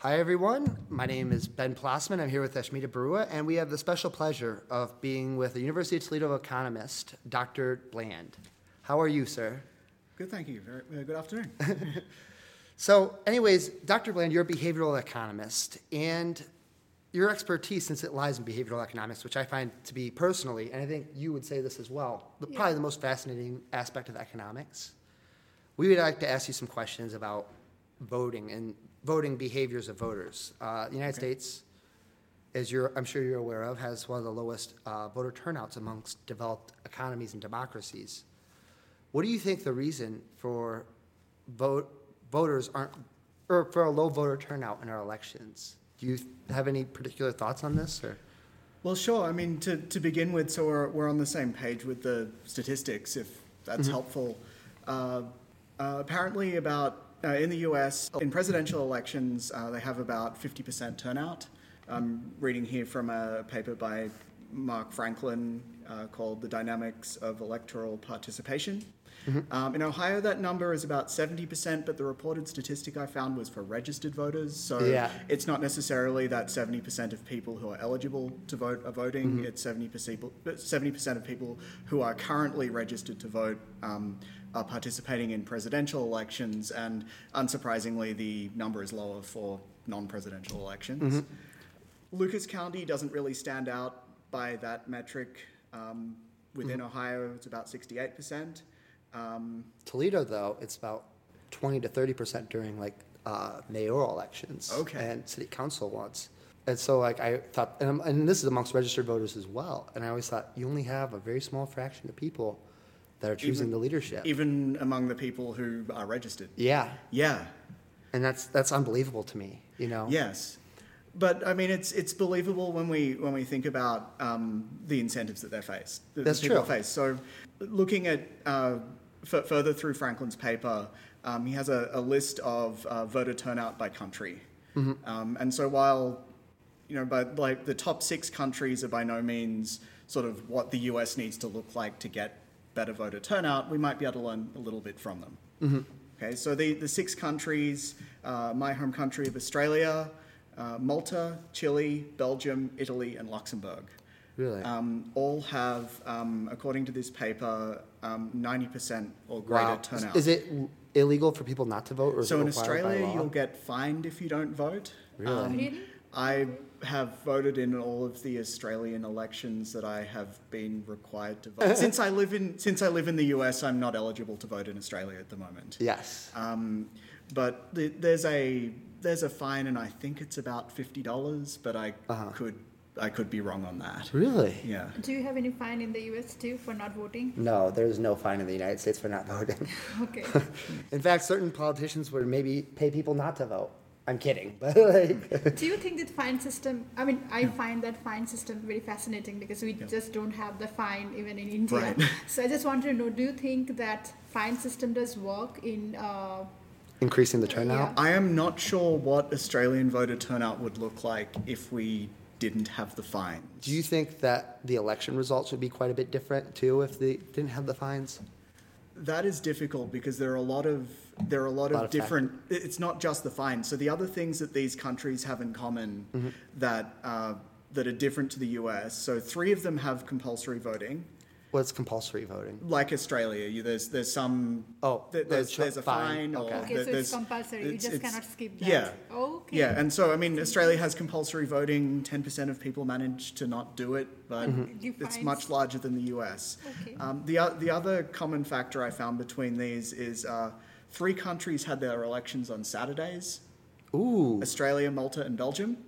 Hi, everyone. My name is Ben Plossman. I'm here with Ashmita Barua, and we have the special pleasure of being with the University of Toledo economist, Dr. Bland. How are you, sir? Good, thank you. Very, uh, good afternoon. So, anyways, Dr. Bland, you're a behavioral economist, and your expertise, since it lies in behavioral economics, which I find to be personally, and I think you would say this as well, the, probably the most fascinating aspect of economics. We would like to ask you some questions about voting and voting behaviors of voters. Uh, the United States, as you're, I'm sure you're aware of, has one of the lowest uh, voter turnouts amongst developed economies and democracies. What do you think the reason for vote, voters aren't, or for a low voter turnout in our elections? Do you have any particular thoughts on this, or? well, sure. I mean, to, to begin with, so we're, we're on the same page with the statistics, if that's helpful. Uh, uh, apparently, about uh, in the US, in presidential elections, uh, they have about 50% turnout. I'm reading here from a paper by Mark Franklin uh, called The Dynamics of Electoral Participation. Um, in Ohio, that number is about 70%, but the reported statistic I found was for registered voters. So Yeah. it's not necessarily that 70% of people who are eligible to vote are voting. It's 70%, 70% of people who are currently registered to vote um, are participating in presidential elections, and unsurprisingly, the number is lower for non presidential elections. Lucas County doesn't really stand out by that metric. Um, within Ohio, it's about 68%. Um, Toledo, though, it's about 20 to 30 percent during like uh, mayoral elections Okay. and city council ones. And so, like, I thought, and, and this is amongst registered voters as well. And I always thought you only have a very small fraction of people that are choosing Even- the leadership. even among the people who are registered. yeah, Yeah, and that's that's unbelievable to me. You know. yes. But I mean, it's it's believable when we when we think about um, the incentives that they face. That That's people true. face. So, looking at uh, f- further through Franklin's paper, um, he has a, a list of uh, voter turnout by country. Mm-hmm. Um, and so, while you know, but like the top six countries are by no means sort of what the US needs to look like to get better voter turnout. We might be able to learn a little bit from them. Mm-hmm. Okay, so the, the six countries, uh, my home country of Australia, uh, Malta, Chile, Belgium, Italy, and Luxembourg. Really. Um, all have, um, according to this paper, um, 90% or greater wow. turnout. Is it illegal for people not to vote, or so in Australia, you'll get fined if you don't vote. Really? Um, Really? I have voted in all of the Australian elections that I have been required to vote. since I live in since I live in the US, I'm not eligible to vote in Australia at the moment. Yes. Um, but th- there's a there's a fine, and I think it's about fifty dollars. But I Uh-huh. could I could be wrong on that. Really? Yeah. Do you have any fine in the US too for not voting? No, there's no fine in the United States for not voting. Okay. In fact, certain politicians would maybe pay people not to vote. I'm kidding, but like, Do you think that fine system? I mean, I find that fine system very fascinating because we just don't have the fine even in India. Right. So I just wanted to know: Do you think that fine system does work in? Uh, increasing the turnout. I am not sure what Australian voter turnout would look like if we didn't have the fines. Do you think that the election results would be quite a bit different too if they didn't have the fines? That is difficult because there are a lot of there are a lot, Lot of, of different. It's not just the fines. So the other things that these countries have in common Mm-hmm. that uh, that are different to the US. So three of them have compulsory voting. What's compulsory voting? Like Australia, you, there's there's some Oh, there- the there's ch- there's a fine, fine, or okay. okay, there- so it's compulsory. You just cannot skip that. Yeah, Okay. yeah, and so I mean, Australia has compulsory voting. Ten percent of people manage to not do it, but Give it's much larger than the US. Okay. Um, the o- the other common factor I found between these is uh, three countries had their elections on Saturdays: Ooh, Australia, Malta, and Belgium.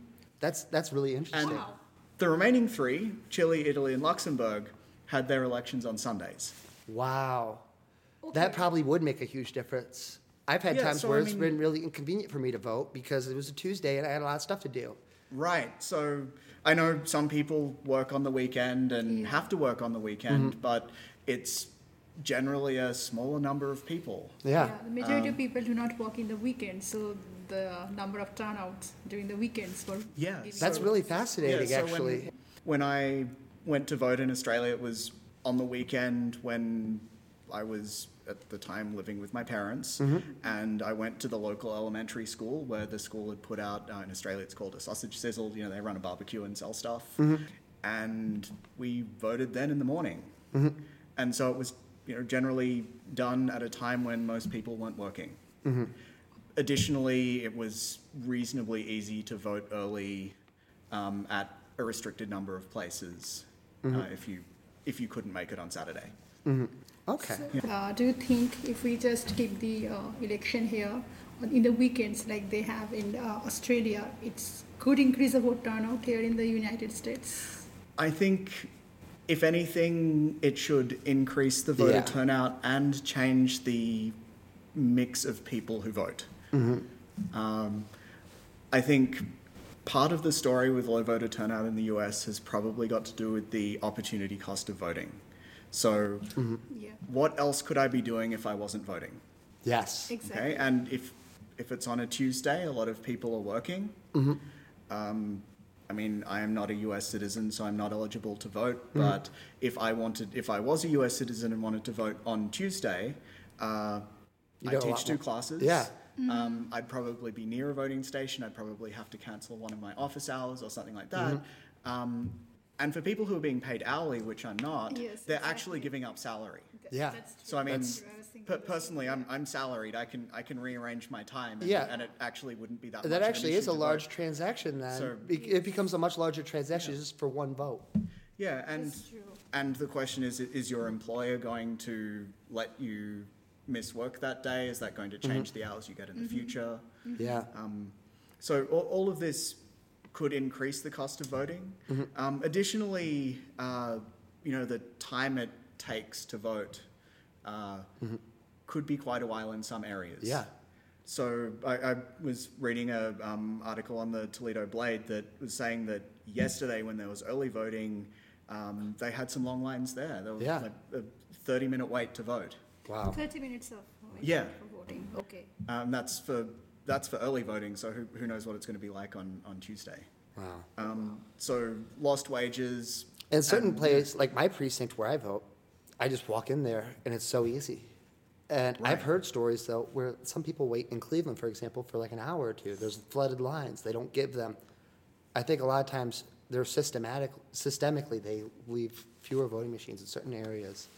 that's that's really interesting. And Wow. the remaining three, Chile, Italy, and Luxembourg, had their elections on Sundays. Wow, Okay. that probably would make a huge difference. I've had Yeah, times so where I it's mean- been really inconvenient for me to vote because it was a Tuesday and I had a lot of stuff to do. Right. So I know some people work on the weekend and have to work on the weekend, but it's generally a smaller number of people. Yeah. the majority Um, of people do not work in the weekend, so the number of turnouts during the weekends were. Yeah, really That's low. really fascinating, so actually. When, when I went to vote in Australia, it was on the weekend when I was at the time living with my parents, Mm-hmm. and I went to the local elementary school where the school had put out, uh, in Australia it's called a sausage sizzle, you know, they run a barbecue and sell stuff. Mm-hmm. And we voted then in the morning. Mm-hmm. And so it was, you know, generally done at a time when most people weren't working. Mm-hmm. Additionally, it was reasonably easy to vote early um, at a restricted number of places uh, if you if you couldn't make it on Saturday. Okay. Uh, do you think if we just keep the uh, election here in the weekends like they have in uh, Australia, it could increase the vote turnout here in the United States? I think, if anything, it should increase the voter Yeah. turnout and change the mix of people who vote. Um, I think part of the story with low voter turnout in the US has probably got to do with the opportunity cost of voting. So, Yeah, what else could I be doing if I wasn't voting? Yes. exactly. Okay, and if if it's on a Tuesday, a lot of people are working. Um, I mean, I am not a U.S. citizen, so I'm not eligible to vote. But if I wanted, if I was a U.S. citizen and wanted to vote on Tuesday, uh, I know teach two more. classes. Yeah. Um, I'd probably be near a voting station. I'd probably have to cancel one of my office hours or something like that. Mm-hmm. Um, and for people who are being paid hourly, which I'm not, Yes, they're actually giving up salary. Th- Yeah. So I mean, That's. I was thinking per- the same personally. I'm I'm salaried. I can I can rearrange my time. And, Yeah. and it actually wouldn't be that. That much of an actually issue is a large vote. transaction then. So- Be- It becomes a much larger transaction just for one vote. Yeah, and and the question is: Is your employer going to let you miss work that day? Is that going to change the hours you get in the future? Yeah. Um, so all, all of this could increase the cost of voting. Um, additionally, uh, you know, the time it takes to vote uh, could be quite a while in some areas. Yeah. So I, I was reading a um, article on the Toledo Blade that was saying that yesterday, when there was early voting, um, they had some long lines there. There was Yeah. like a thirty-minute wait to vote. Wow. Thirty minutes of wait Yeah. for voting. Okay. Um, that's for that's for early voting. So who, who knows what it's going to be like on, on Tuesday? Wow. Um, so lost wages. In certain and- places, like my precinct where I vote, I just walk in there and it's so easy. And I've heard stories though where some people wait in Cleveland, for example, for like an hour or two. There's flooded lines. They don't give them. I think a lot of times they're systematic, systemically they leave fewer voting machines in certain areas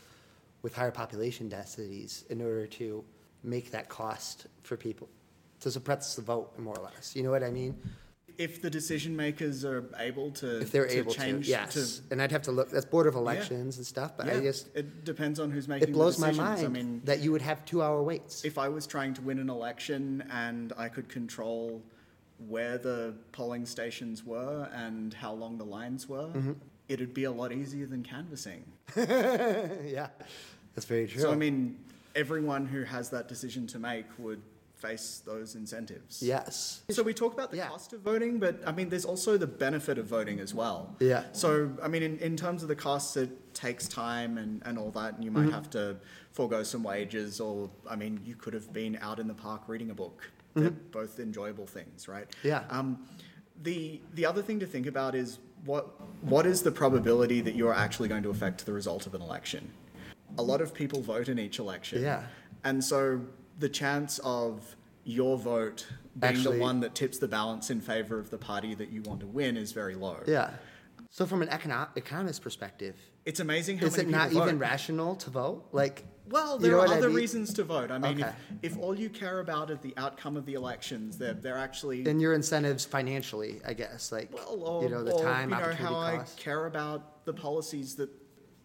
with higher population densities in order to make that cost for people to suppress the vote, more or less. You know what I mean? If the decision makers are able to, If they're to able to, change yes. And I'd have to look. That's board of elections and stuff. But yeah, I just it depends on who's making it blows the my mind I mean, that you would have two-hour waits. if I was trying to win an election and I could control where the polling stations were and how long the lines were, Mm-hmm. It'd be a lot easier than canvassing. yeah, that's very true. So I mean, everyone who has that decision to make would face those incentives. yes, So we talk about the Yeah. cost of voting, but I mean, there's also the benefit of voting as well. Yeah. So I mean, in, in terms of the costs, it takes time and, and all that, and you might Mm-hmm. have to forego some wages, or I mean, you could have been out in the park reading a book. They're both enjoyable things, right? Mm-hmm. Yeah. Um, the the other thing to think about is what what is the probability that you're actually going to affect the result of an election? A lot of people vote in each election. Yeah. And so the chance of your vote being Actually- the one that tips the balance in favor of the party that you want to win is very low. yeah. So from an econo- economist perspective, It's amazing how is many it not people even vote. rational to vote? Like, Well, you there know are what I other mean? reasons to vote. I mean, Okay. if, if all you care about is the outcome of the elections, they're, they're actually and your incentives financially, I guess, like well, or, you know the or, time you know, opportunity how cost. I care about the policies that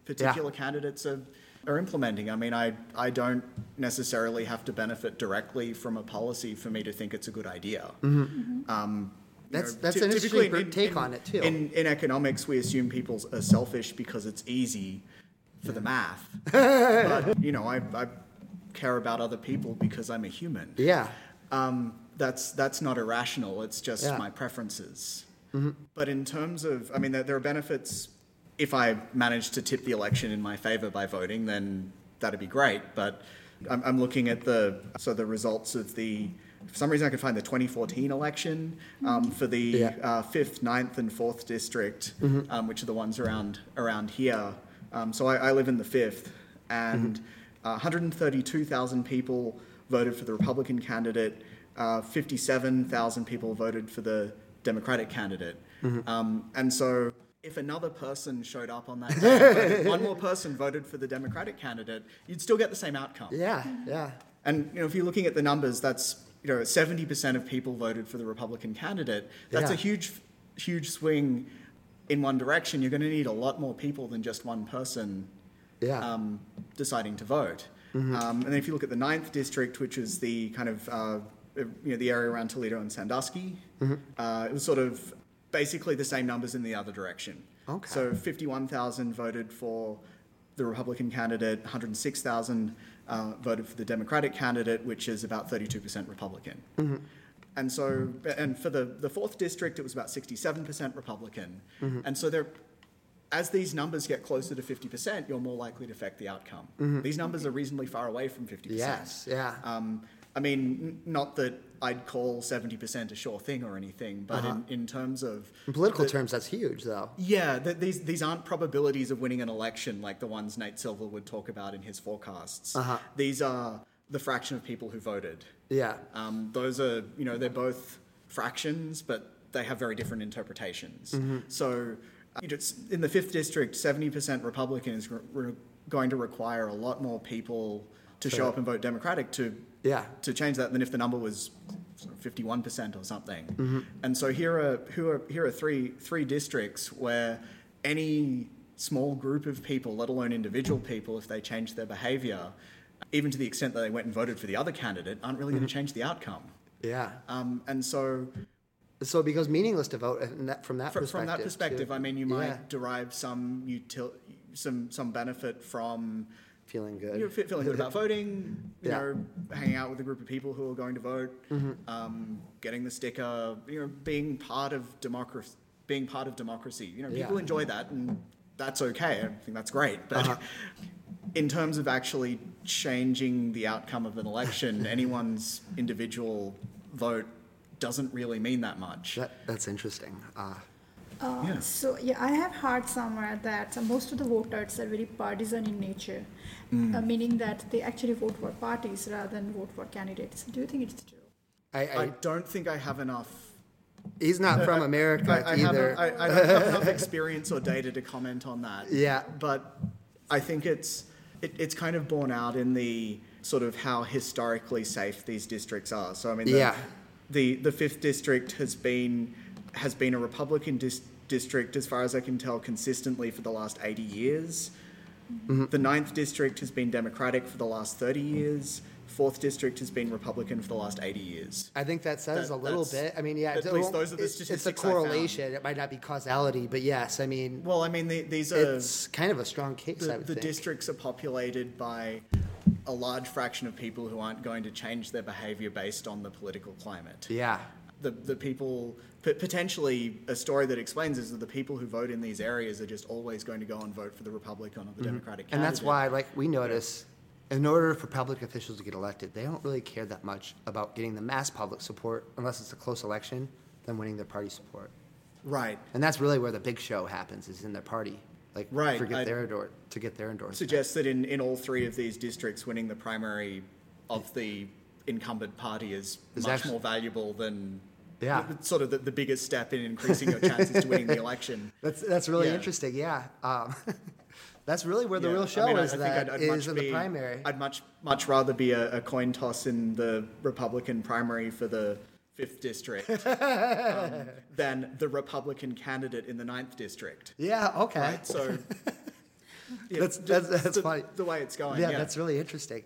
particular candidates are, are implementing. I mean, I, I don't necessarily have to benefit directly from a policy for me to think it's a good idea. Um, you That's- know, that's ty- an interesting per- take on it, too. In, in economics, we assume people are selfish because it's easy for the math. but, you know, I, I care about other people because I'm a human. yeah, Um, that's that's not irrational. It's just Yeah. my preferences. But in terms of, I mean, there, there are benefits. If I manage to tip the election in my favor by voting, then that'd be great. But I'm, I'm looking at the so the results of the. For some reason, I could find the 2014 election um, for the Yeah. uh, fifth, ninth, and fourth district, um, which are the ones around around here. Um, so I, I live in the fifth, and Uh, 132,000 people voted for the Republican candidate. Uh, 57,000 people voted for the Democratic candidate. Um, and so, if another person showed up on that day, one more person voted for the Democratic candidate, you'd still get the same outcome. Yeah, yeah. And you know, if you're looking at the numbers, that's you know, 70% of people voted for the Republican candidate. That's a huge, huge swing in one direction. You're going to need a lot more people than just one person Yeah. um, deciding to vote. Um, and then if you look at the ninth district, which is the kind of uh, you know the area around Toledo and Sandusky, uh, it was sort of basically the same numbers in the other direction. Okay. So 51,000 voted for the Republican candidate, 106,000 uh, voted for the Democratic candidate, which is about 32% Republican. And so, and for the, the fourth district, it was about 67% Republican. And so there, as these numbers get closer to 50%, you're more likely to affect the outcome. These numbers are reasonably far away from 50%. Yes, yeah. Um, I mean, not that I'd call 70% a sure thing or anything, but Uh-huh. in, in terms of. In political the- terms, that's huge, though. Yeah, th- these, these aren't probabilities of winning an election like the ones Nate Silver would talk about in his forecasts. Uh-huh. These are the fraction of people who voted. Yeah. Um, those are, you know, they're both fractions, but they have very different interpretations. Mm-hmm. So, uh, you know, it's- in the fifth district, 70% Republican is re- re- going to require a lot more people to show up and vote Democratic to Yeah. to change that than if the number was 51% or something. Mm-hmm. And so here are, here are, here are three, three districts where any small group of people, let alone individual people, if they change their behavior, even to the extent that they went and voted for the other candidate, aren't really Mm-hmm. going to change the outcome. Yeah. Um, and so So it becomes meaningless to vote in that, from that fr- perspective. from that perspective, too. I mean, you might Yeah. derive some util- some some benefit from Feeling good. you know, fe- feeling good about voting, you Yeah. Mm-hmm. know, hanging out with a group of people who are going to vote, um, getting the sticker, you know, being part of democracy. Being part of democracy, you know, people Yeah. enjoy that, and that's okay. I think that's great. But Uh-huh. in terms of actually changing the outcome of an election, anyone's individual vote doesn't really mean that much. That, that's interesting. Uh, Uh, Yeah. So yeah, I have heard somewhere that most of the voters are very partisan in nature, Mm. uh, meaning that they actually vote for parties rather than vote for candidates. Do you think it's true? I, I, I don't think I have enough he's not from America I, I either. Haven't, I, I don't have enough experience or data to comment on that. Yeah. But I think it's it, it's kind of borne out in the sort of how historically safe these districts are. So I mean, the, Yeah. the the fifth district has been has been a Republican dis- district as far as I can tell consistently for the last eighty years. Mm-hmm. The ninth district has been Democratic for the last thirty years. Fourth district has been Republican for the last eighty years. I think that says That- a little bit. I mean, yeah, at least those are the it's- It's a statistics I found. correlation. It might not be causality, but yes, I mean, Well, I mean, the, these are it's kind of a strong case, the, the districts are populated by a large fraction of people who aren't going to change their behaviour based on the political climate. yeah. The, the people, potentially, a story that explains is that the people who vote in these areas are just always going to go and vote for the Republican or the Democratic Mm-hmm. And candidate. that's why, like, we notice, in order for public officials to get elected, they don't really care that much about getting the mass public support unless it's a close election than winning their party support. Right. And that's really where the big show happens, is in their party. Like, Right, for get I- their endor- to get their endorsement. Suggests that in, in all three of these districts, winning the primary of the incumbent party is, much actu- more valuable than Yeah. the- sort of the, the biggest step in increasing your chances to winning the election. That's that's really Yeah. interesting. Yeah, um, that's really where the Yeah, real I show mean, is. I think that I'd- I'd is in be- the primary. I'd much much rather be a, a coin toss in the Republican primary for the fifth district um, than the Republican candidate in the ninth district. yeah. Okay. Right. So yeah, That's- that's- that's the, funny. The way it's going. yeah, Yeah, that's really interesting.